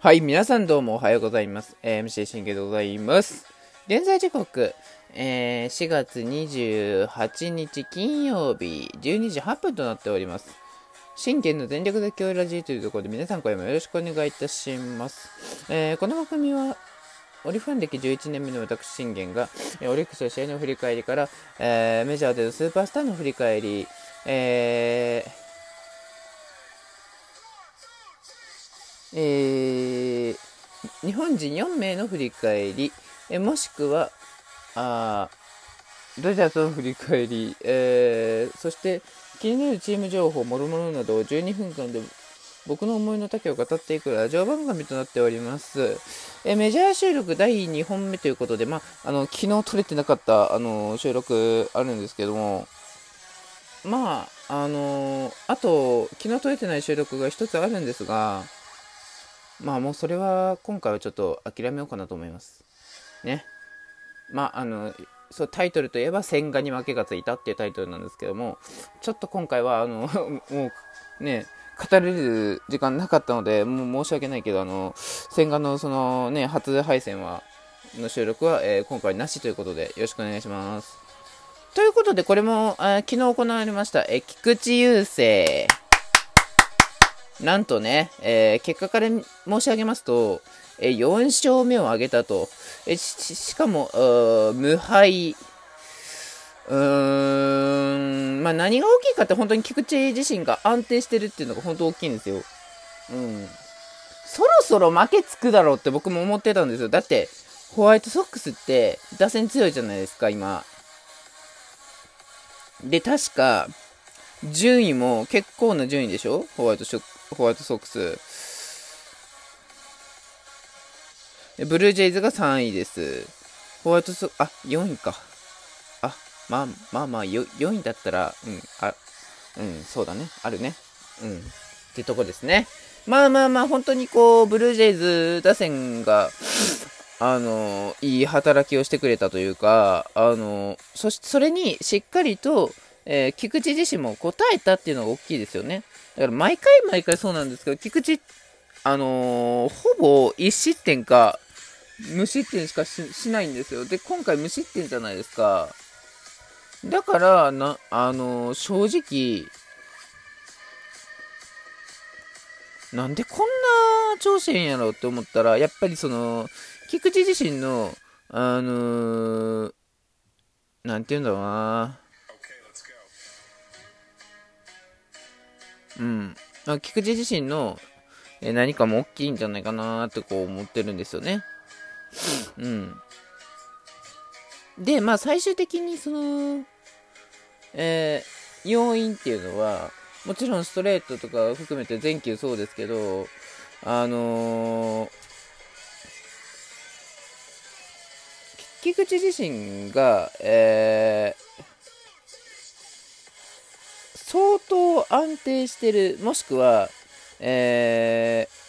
はい、皆さんどうもおはようございます。えー MC 新芸でございます。現在時刻、えー4月28日金曜日12時8分となっております。新芸の全力で今日ラジーというところで皆さん今夜もよろしくお願いいたします。えーこの番組はオリファン歴11年目の私信玄が、えーオリックスの試合の振り返りから、えーメジャーでのスーパースターの振り返り、えーえー日本人4名の振り返り、えもしくはあドジャースの振り返り、えーそして気になるチーム情報もろもろなどを12分間で僕の思いの丈を語っていくラジオ番組となっております。えメジャー収録第2本目ということで、まあ、あの昨日撮れてなかったあの収録あるんですけども、まあ、あのあと、昨日撮れてない収録が一つあるんですが、まあもうそれは今回はちょっと諦めようかなと思います。ね。まああの、そうタイトルといえば「千賀に負けがついた」っていうタイトルなんですけどもちょっと今回はあの もうね語れる時間なかったのでもう申し訳ないけどあの千賀のそのね初配線はの収録は、えー今回なしということでよろしくお願いしますということでこれもあー昨日行われました、えー菊池雄星なんとね、えー結果から申し上げますと、えー4勝目を挙げたと。えししかも、無敗。うーん、まあ何が大きいかって本当に菊池自身が安定してるっていうのが本当大きいんですよ。うん。そろそろ負けつくだろうって僕も思ってたんですよ。だって、ホワイトソックスって打線強いじゃないですか、今。で、確か、順位も結構な順位でしょ？ホワイトショホワイトソックス。ブルージェイズが3位です。ホワイトソ、あ、4位か。あ、まあまあまあ、よ4位だったら、うん、あ、うん、そうだね。あるね。うん。ってとこですね。まあまあまあ、本当にこう、ブルージェイズ打線が、あの、いい働きをしてくれたというか、あの、そして、それにしっかりと、えー菊池自身も答えたっていうのが大きいですよね。だから毎回毎回そうなんですけど、菊池、あのーほぼ1失点か、無失点しかしないんですよ。で、今回無失点じゃないですか。だから、な、あのー正直、なんでこんな調子ええんやろって思ったら、やっぱりその、菊池自身の、あのーなんて言うんだろうな。うん。菊池自身の、え何かも大きいんじゃないかなってこう思ってるんですよね。うん。で、まあ最終的にその、えー要因っていうのは、もちろんストレートとか含めて全球そうですけど、あのー菊池自身が、え当安定してる、もしくは、えー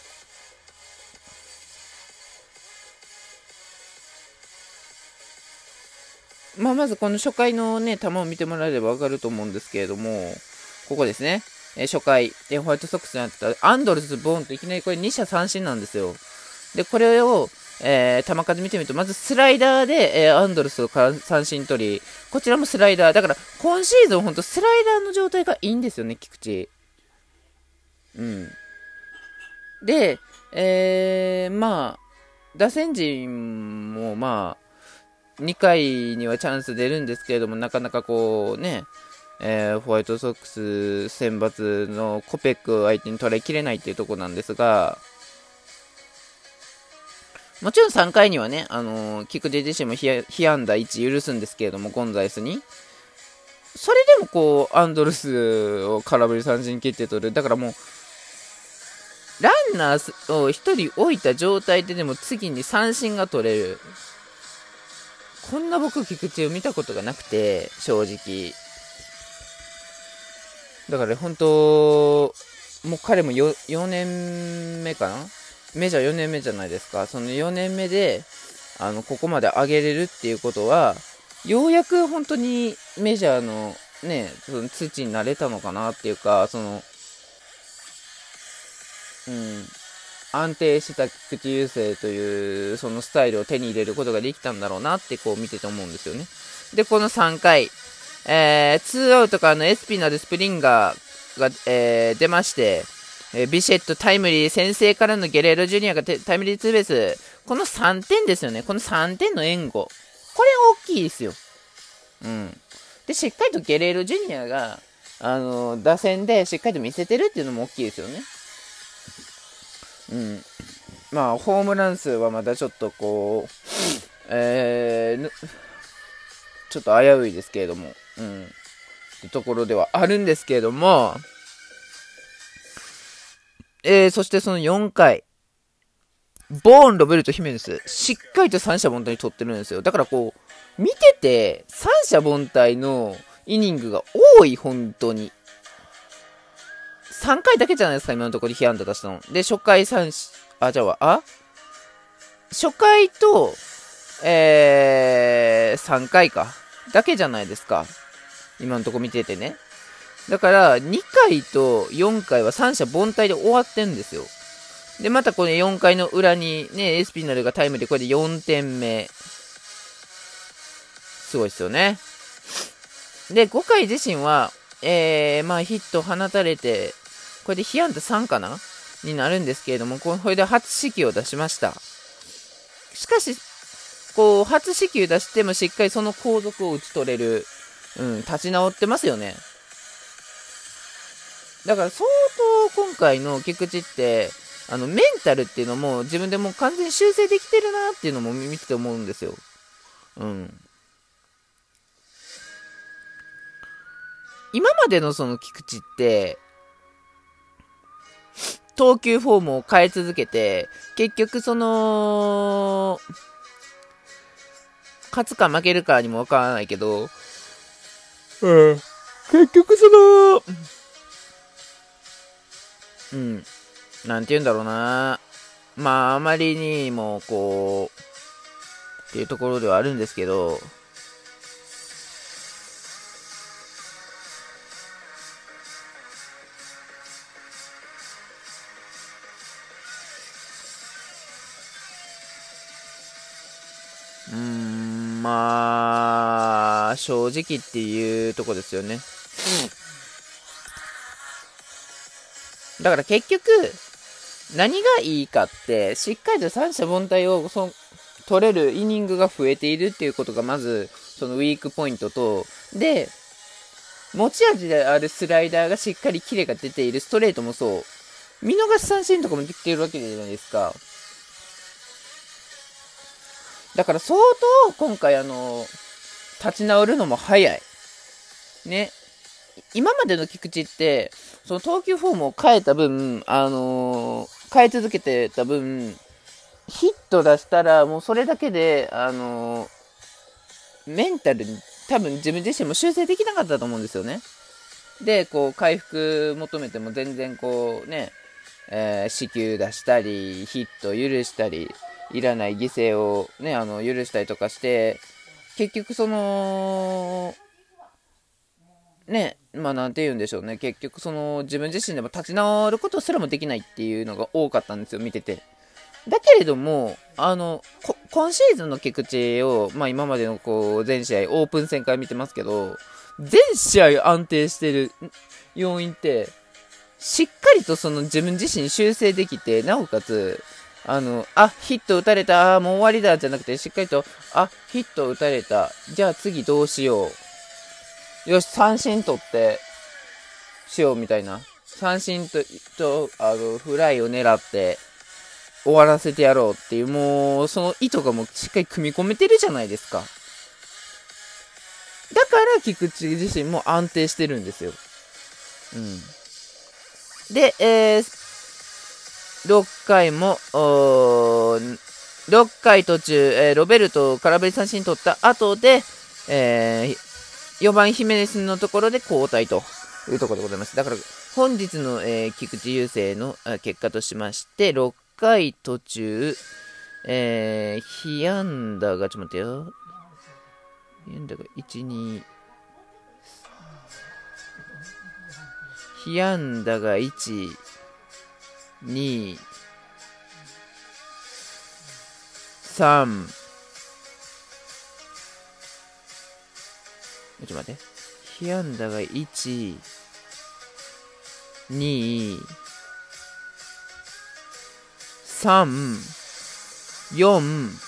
まあ、まずこの初回のね、球を見てもらえればわかると思うんですけれども、ここですね。えー初回、でホワイトソックスになったアンドルス、ボーンといきなりこれ2者三振なんですよ。で、これを、えー球数見てみると、まずスライダーで、えーアンドルスを三振取り、こちらもスライダー。だから、今シーズン本当スライダーの状態がいいんですよね、菊池。うん。で、えー、まあ、打線陣もまあ、2回にはチャンス出るんですけれども、なかなかこうね、えーホワイトソックス選抜のコペックを相手に捉えきれないっていうところなんですが、もちろん3回にはね、あのー、菊池自身も被安打1許すんですけれども、ゴンザイスに。それでもこう、アンドルスを空振り三振切って取る。だからもう、ランナーを1人置いた状態ででも次に三振が取れる。こんな僕、菊池を見たことがなくて、正直。だから本当、もう彼も 4, 4年目かな？メジャー4年目じゃないですか。その4年目で、あの、ここまで上げれるっていうことは、ようやく本当にメジャーのね、その土になれたのかなっていうか、その、うん。安定した菊池雄星というそのスタイルを手に入れることができたんだろうなってこう見てて思うんですよね。で、この3回、えー、2アウトからのエスピナル、スプリンガーが、えー、出まして、え、ビシェットタイムリー、先制からのゲレーロジュニアがタイムリーツーベース、この3点ですよね。この3点の援護。これ大きいですよ。うん。で、しっかりとゲレーロジュニアが、あの、打線でしっかりと見せてるっていうのも大きいですよね。うん。まあ、ホームラン数はまだちょっとこう、えー、ちょっと危ういですけれども、うん。ってところではあるんですけれども、えー、そしてその4回、ボーン、ロベルト、ヒメネス、しっかりと三者凡退に取ってるんですよ。だからこう、見てて、三者凡退のイニングが多い、本当に。3回だけじゃないですか、今のところ被安打出したの。で、初回3、あ、じゃあ、あ？初回と、えー、3回か。だけじゃないですか。今のとこ見ててね。だから、2回と4回は三者凡退で終わってんですよ。で、またこの4回の裏にね、エスピナルがタイムでこれで4点目。すごいですよね。で、5回自身は、えー、まあヒット放たれて、これでヒアンタ3かな？になるんですけれども、これで初四球を出しました。しかし、こう、初四球出してもしっかりその後続を打ち取れる、うん、立ち直ってますよね。だから相当今回の菊池って、あの、メンタルっていうのも自分でもう完全に修正できてるなっていうのも見てて思うんですよ。うん。今までのその菊池って、投球フォームを変え続けて、結局その、勝つか負けるかにもわからないけど、うん、結局その、うん、なんて言うんだろうな。まあ、あまりにも、こう、っていうところではあるんですけど、うん、まあ、正直っていうとこですよね。だから結局、何がいいかって、しっかりと三者凡退をそ取れるイニングが増えているっていうことがまず、そのウィークポイントと、で、持ち味であるスライダーがしっかりキレが出ている、ストレートもそう。見逃し三振とかもできているわけじゃないですか。だから相当今回あの、立ち直るのも早い。ね。今までの菊池って、その投球フォームを変えた分、あのー、変え続けてた分、ヒット出したらもうそれだけで、あのー、メンタルに多分自分自身も修正できなかったと思うんですよね。で、こう、回復求めても全然こうね、えー、死球出したり、ヒット許したり、いらない犠牲をね、あの、許したりとかして、結局その、ね、まあなんて言うんでしょうね。結局その自分自身でも立ち直ることすらもできないっていうのが多かったんですよ、見てて。だけれども、あの、今シーズンの菊池を、まあ今までのこう、全試合、オープン戦から見てますけど、全試合安定してる要因って、しっかりとその自分自身修正できて、なおかつ、あの、あ、ヒット打たれた、もう終わりだ、じゃなくて、しっかりと、あ、ヒット打たれた、じゃあ次どうしよう。よし、三振取って、しようみたいな。三振と、と、あの、フライを狙って、終わらせてやろうっていう、もう、その意図がもうしっかり組み込めてるじゃないですか。だから、菊池自身も安定してるんですよ。うん。で、えー、6回も、6回途中、えー、ロベルトを空振り三振取った後で、えー、4番ヒメネスのところで交代というところでございます。だから、本日の、えー、菊池雄星の結果としまして、6回途中、えー、被安打が、ちょっと待ってよ。被安打が1、2、被安打が1、2、3っと待って被安打が1 2 3 4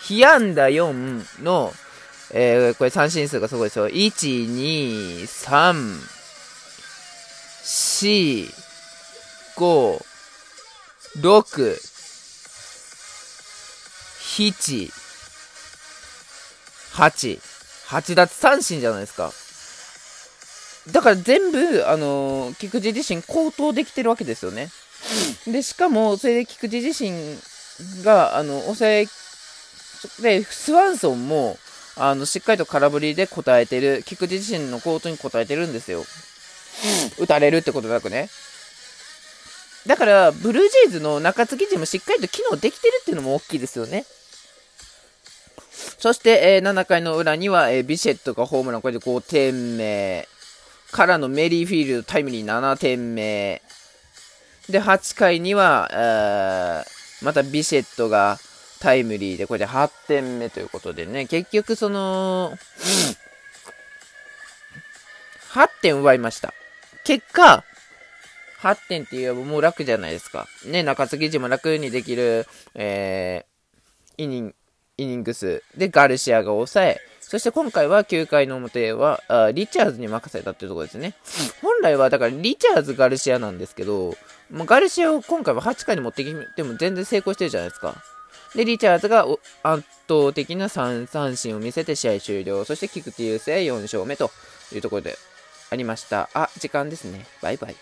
被安打4の、えー、これ三振数がすごいですよ。1、2、3、4、5、6、7、8、8奪三振じゃないですか。だから全部、あのー、菊池自身高騰できてるわけですよね。で、しかも、それで菊池自身が、あの、抑え、で、スワンソンも、あの、しっかりと空振りで答えてる、菊池自身のコートに答えてるんですよ。打たれるってことなくね。だから、ブルージェイズの中継ぎ陣もしっかりと機能できてるっていうのも大きいですよね。そして、えー、7回の裏には、えー、ビシェットがホームラン、これで5点目。からのメリーフィールドタイムリー7点目。で、8回には、えー、またビシェットがタイムリーで、これで8点目ということでね、結局その、8点奪いました。結果、8点って言えばもう楽じゃないですか。ね、中継ぎ陣も楽にできる、えー、イニングイニングスでガルシアが抑え、そして今回は9回の表はあリチャーズに任せたっていうところですね。本来はだからリチャーズ、ガルシアなんですけど、もうガルシアを今回は8回に持ってきても全然成功してるじゃないですか。で、リチャーズが圧倒的な3三振を見せて試合終了。そして菊池雄星4勝目というところでありました。あ、時間ですね。バイバイ。